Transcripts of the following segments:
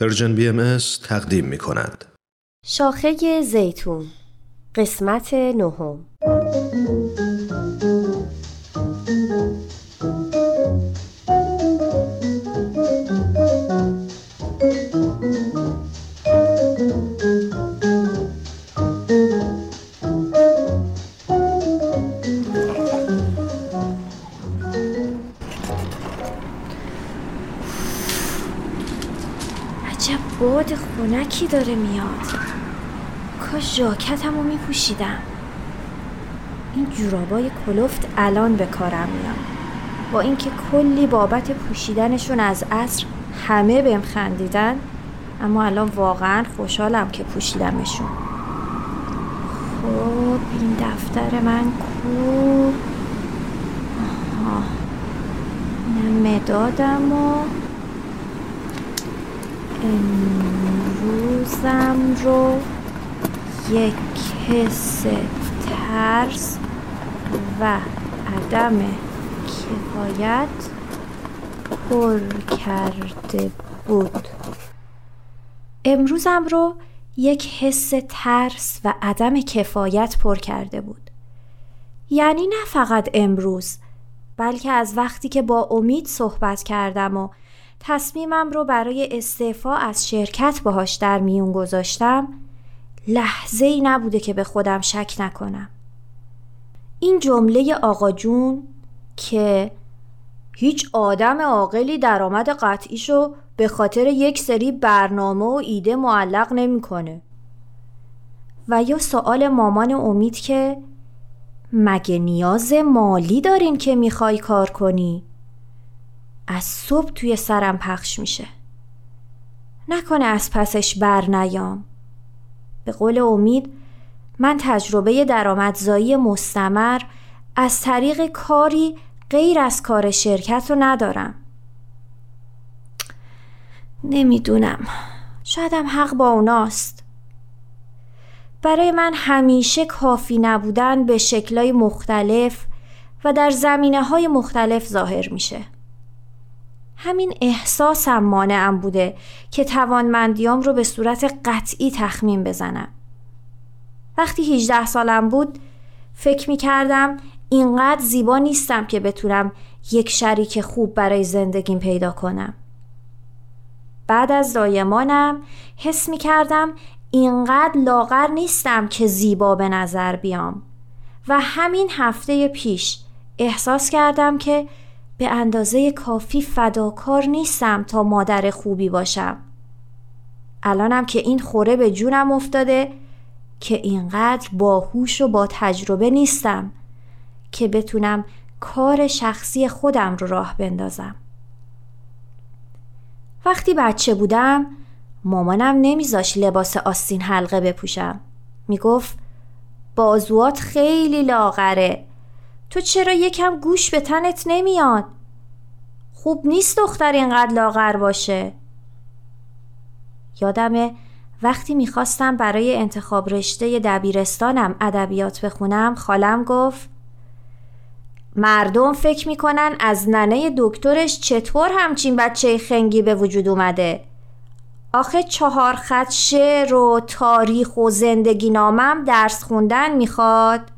پرژن بی ام تقدیم می کند. شاخه زیتون قسمت نهم باد خونکی داره میاد. کاش ژاکتم رو میپوشیدم. این جورابای کلفت الان به کارم میاد. با اینکه کلی بابت پوشیدنشون از عصر همه بهم خندیدن اما الان واقعا خوشحالم که پوشیدمشون. خب این دفتر من کو؟ آها. اینم مدادم و امروزم رو یک حس ترس و عدم کفایت پر کرده بود. امروزم رو یک حس ترس و عدم کفایت پر کرده بود. یعنی نه فقط امروز بلکه از وقتی که با امید صحبت کردم و تصمیمم رو برای استعفا از شرکت باهاش در میون گذاشتم لحظه ای نبوده که به خودم شک نکنم این جمله آقا جون که هیچ آدم عاقلی درآمد قطعیشو به خاطر یک سری برنامه و ایده معلق نمی‌کنه. و یا سوال مامان امید که مگه نیاز مالی دارین که می‌خوای کار کنی؟ از صبح توی سرم پخش میشه. نکنه از پسش بر نیام. به قول امید من تجربه درآمدزایی مستمر از طریق کاری غیر از کار شرکت رو ندارم. نمی‌دونم. شایدم حق با اوناست. برای من همیشه کافی نبودن به شکلهای مختلف و در زمینه های مختلف ظاهر میشه. همین احساسم مانعم بوده که توانمندیام رو به صورت قطعی تخمین بزنم. وقتی 18 سالم بود فکر می کردم اینقدر زیبا نیستم که بتونم یک شریک خوب برای زندگیم پیدا کنم. بعد از دایمانم حس می کردم اینقدر لاغر نیستم که زیبا به نظر بیام و همین هفته پیش احساس کردم که به اندازه کافی فداکار نیستم تا مادر خوبی باشم. الانم که این خوره به جونم افتاده که اینقدر باهوش و با تجربه نیستم که بتونم کار شخصی خودم رو راه بندازم. وقتی بچه بودم مامانم نمیذاش لباس آستین حلقه بپوشم. می‌گفت بازوات خیلی لاغره تو چرا یکم گوش به تنت نمیاد؟ خوب نیست دختر اینقدر لاغر باشه. یادمه وقتی می‌خواستم برای انتخاب رشته دبیرستانم ادبیات بخونم خالم گفت مردم فکر می‌کنن از ننه دکترش چطور همچین بچه خنگی به وجود اومده؟ آخه چهار خط شعر و تاریخ و زندگی نامم درس خوندن می‌خواد؟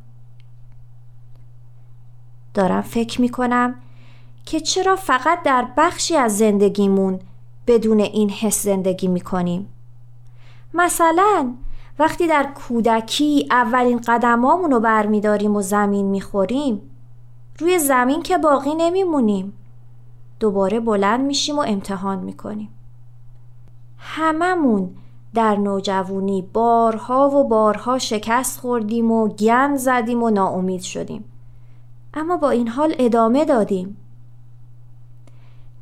دارم فکر می‌کنم که چرا فقط در بخشی از زندگیمون بدون این حس زندگی می‌کنیم. مثلا وقتی در کودکی اولین قدمامون رو برمیداریم و زمین می‌خوریم روی زمین که باقی نمیمونیم دوباره بلند میشیم و امتحان می‌کنیم. هممون در نوجوانی بارها و بارها شکست خوردیم و گند زدیم و ناامید شدیم. اما با این حال ادامه دادیم.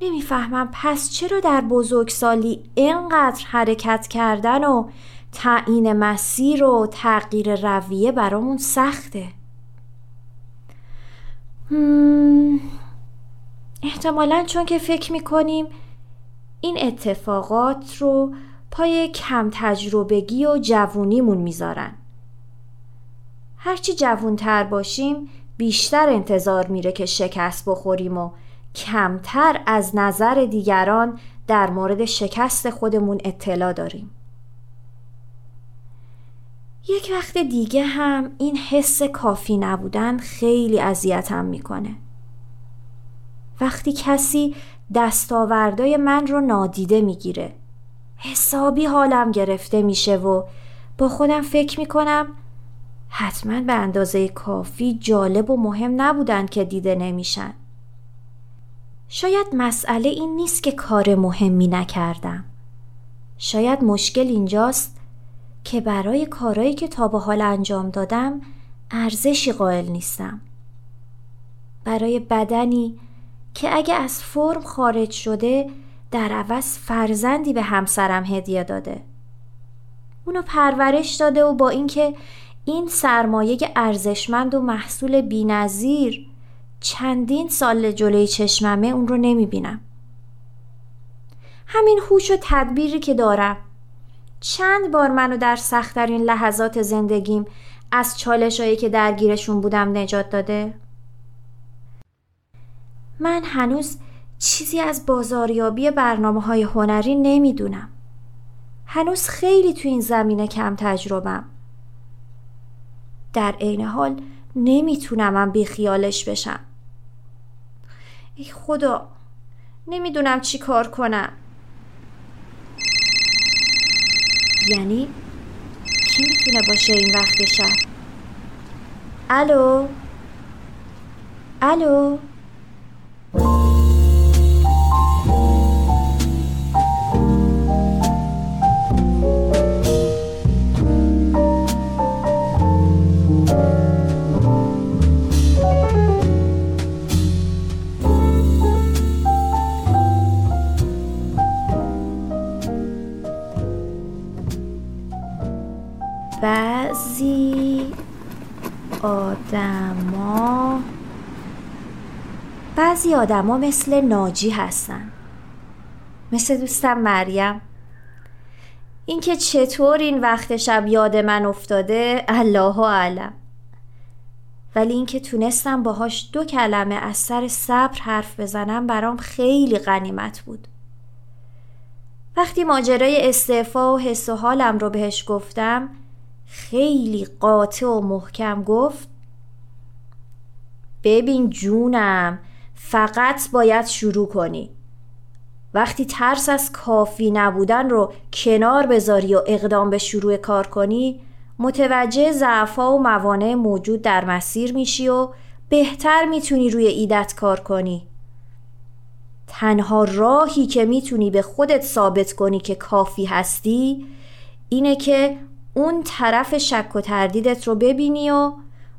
نمی‌فهمم پس چرا در بزرگسالی اینقدر حرکت کردن و تعیین مسیر و تغییر رویه برامون سخته؟ احتمالا چون که فکر می‌کنیم این اتفاقات رو پای کم تجربگی و جوونیمون می‌ذارن. هرچی جوونتر باشیم بیشتر انتظار میره که شکست بخوریم و کمتر از نظر دیگران در مورد شکست خودمون اطلاع داریم. یک وقت دیگه هم این حس کافی نبودن خیلی اذیتم می‌کنه. وقتی کسی دستاوردای من رو نادیده می‌گیره حسابی حالم گرفته میشه و با خودم فکر می‌کنم حتما به اندازه کافی جالب و مهم نبودن که دیده نمیشن. شاید مسئله این نیست که کار مهمی نکردم. شاید مشکل اینجاست که برای کارهایی که تا به حال انجام دادم ارزشی قائل نیستم. برای بدنی که اگه از فرم خارج شده در عوض فرزندی به همسرم هدیه داده. اونو پرورش داده و با اینکه این سرمایه ارزشمند و محصول بینظیر چندین سال جلوی چشممه اون رو نمی‌بینم. همین هوش و تدبیری که دارم. چند بار منو در سختترین لحظات زندگیم از چالشهایی که درگیرشون بودم نجات داده؟ من هنوز چیزی از بازاریابی برنامه های هنری نمی‌دونم. هنوز خیلی تو این زمینه کم تجربم در عین حال نمی‌تونم بی خیالش بشم. ای خدا نمی‌دونم چی کار کنم. یعنی کی می‌تونه باشه این وقت شب؟ الو؟ الو؟ آدما بعضی آدما مثل ناجی هستن. مثل دوستم مریم. اینکه چطور این وقت شب یاد من افتاده الله اعلم. ولی اینکه تونستم باهاش دو کلمه از سر صبر حرف بزنم برام خیلی غنیمت بود. وقتی ماجرای استعفا و حس و حالم رو بهش گفتم خیلی قاطع و محکم گفت ببین جونم فقط باید شروع کنی. وقتی ترس از کافی نبودن رو کنار بذاری و اقدام به شروع کار کنی متوجه ضعفا و موانع موجود در مسیر میشی و بهتر می‌تونی روی ایدت کار کنی. تنها راهی که می‌تونی به خودت ثابت کنی که کافی هستی اینه که اون طرف شک و تردیدت رو ببینی و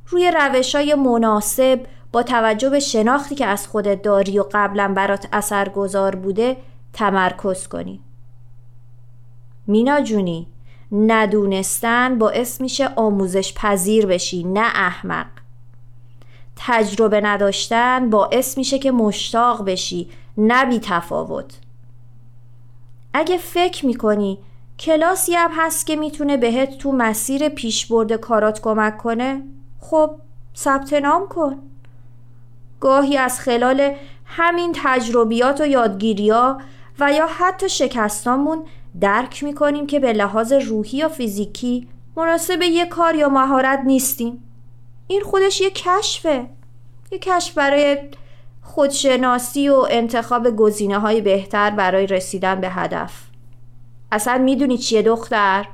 روی روش های مناسب با توجه به شناختی که از خودت داری و قبلا برات اثرگذار بوده تمرکز کنی. مینا جونی ندونستن باعث میشه آموزش پذیر بشی نه احمق. تجربه نداشتن باعث میشه که مشتاق بشی نه بی تفاوت اگه فکر می‌کنی کلاسی هم هست که می‌تونه بهت تو مسیر پیشبرد کارات کمک کنه خب ثبت نام کن. گاهی از خلال همین تجربیات و یادگیریا و یا حتی شکستامون درک می‌کنیم که به لحاظ روحی یا فیزیکی مناسب یه کار یا مهارت نیستیم. این خودش یه کشفه. یه کشف برای خودشناسی و انتخاب گزینه های بهتر برای رسیدن به هدف. اصلا می‌دونی چیه دختر؟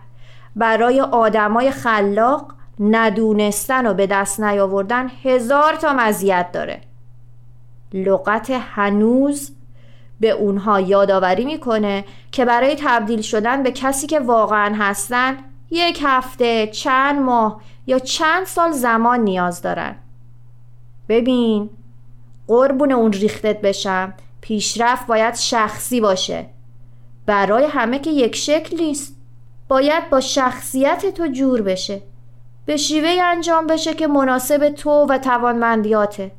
برای آدمای خلاق ندونستن و به دست نیاوردن هزار تا مزیت داره. لغت هنوز به اونها یادآوری می‌کنه که برای تبدیل شدن به کسی که واقعا هستن یک هفته، چند ماه یا چند سال زمان نیاز دارن. ببین قربون اون ریختت بشم. پیشرفت باید شخصی باشه. برای همه که یک شکل نیست. باید با شخصیت تو جور بشه. به شیوه انجام بشه که مناسب تو و توانمندیاته.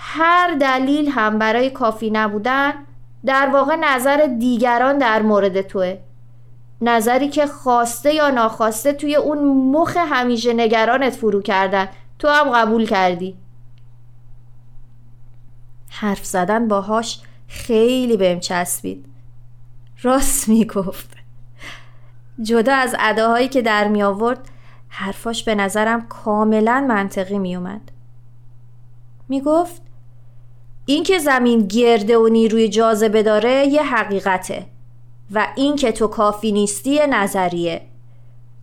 هر دلیل هم برای کافی نبودن در واقع نظر دیگران در مورد توه. نظری که خواسته یا ناخواسته توی اون مخ همیشه نگرانت فرو کردن. تو هم قبول کردی. حرف زدن باهاش خیلی بهم چسبید. راست می‌گفت. جدا از اداهایی که در می آورد حرفاش به نظرم کاملا منطقی می اومد. می گفت این که زمین گرده و نیروی جاذبه داره یه حقیقته و این که تو کافی نیستی نظریه.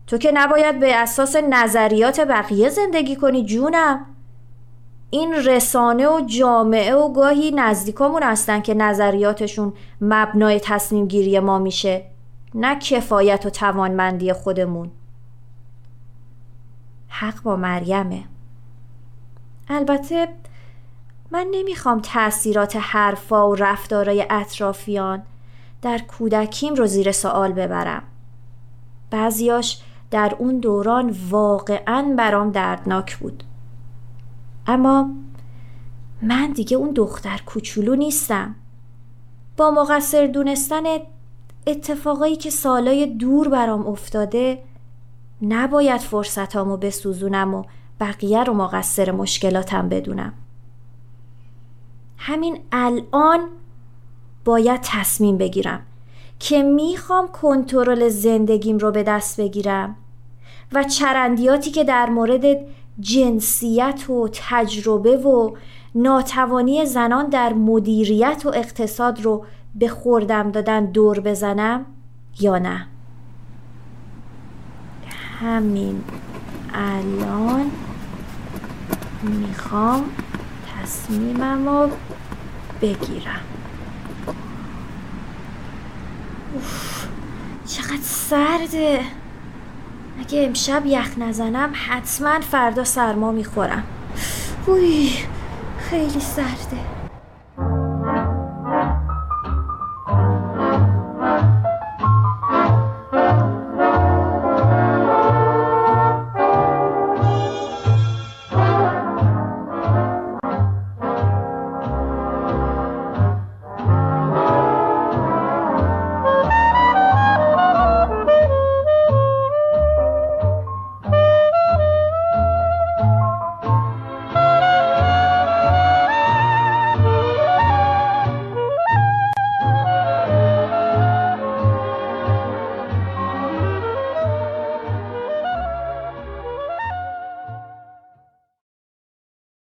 تو که نباید به اساس نظریات بقیه زندگی کنی جونم. این رسانه و جامعه و گاهی نزدیکامون هستن که نظریاتشون مبنای تصمیم گیری ما میشه نه کفایت و توانمندی خودمون. حق با مریمه. البته من نمی‌خوام تاثیرات حرفا و رفتارای اطرافیان در کودکیم رو زیر سوال ببرم. بعضیاش در اون دوران واقعا برام دردناک بود. اما من دیگه اون دختر کوچولو نیستم. با مقصر دونستن اتفاقایی که سالای دور برام افتاده نباید فرصتامو بسوزونم و بقیه رو مقصر مشکلاتم بدونم. همین الان باید تصمیم بگیرم که می‌خوام کنترل زندگیم رو به دست بگیرم و چرندیاتی که در مورد جنسیت و تجربه و ناتوانی زنان در مدیریت و اقتصاد رو به خوردم دادن دور بزنم یا نه؟ همین الان می‌خوام تصمیمم رو بگیرم. اوف چقدر سرده. اگه امشب یخ نزنم حتما فردا سرما می‌خورم. اوی خیلی سرده.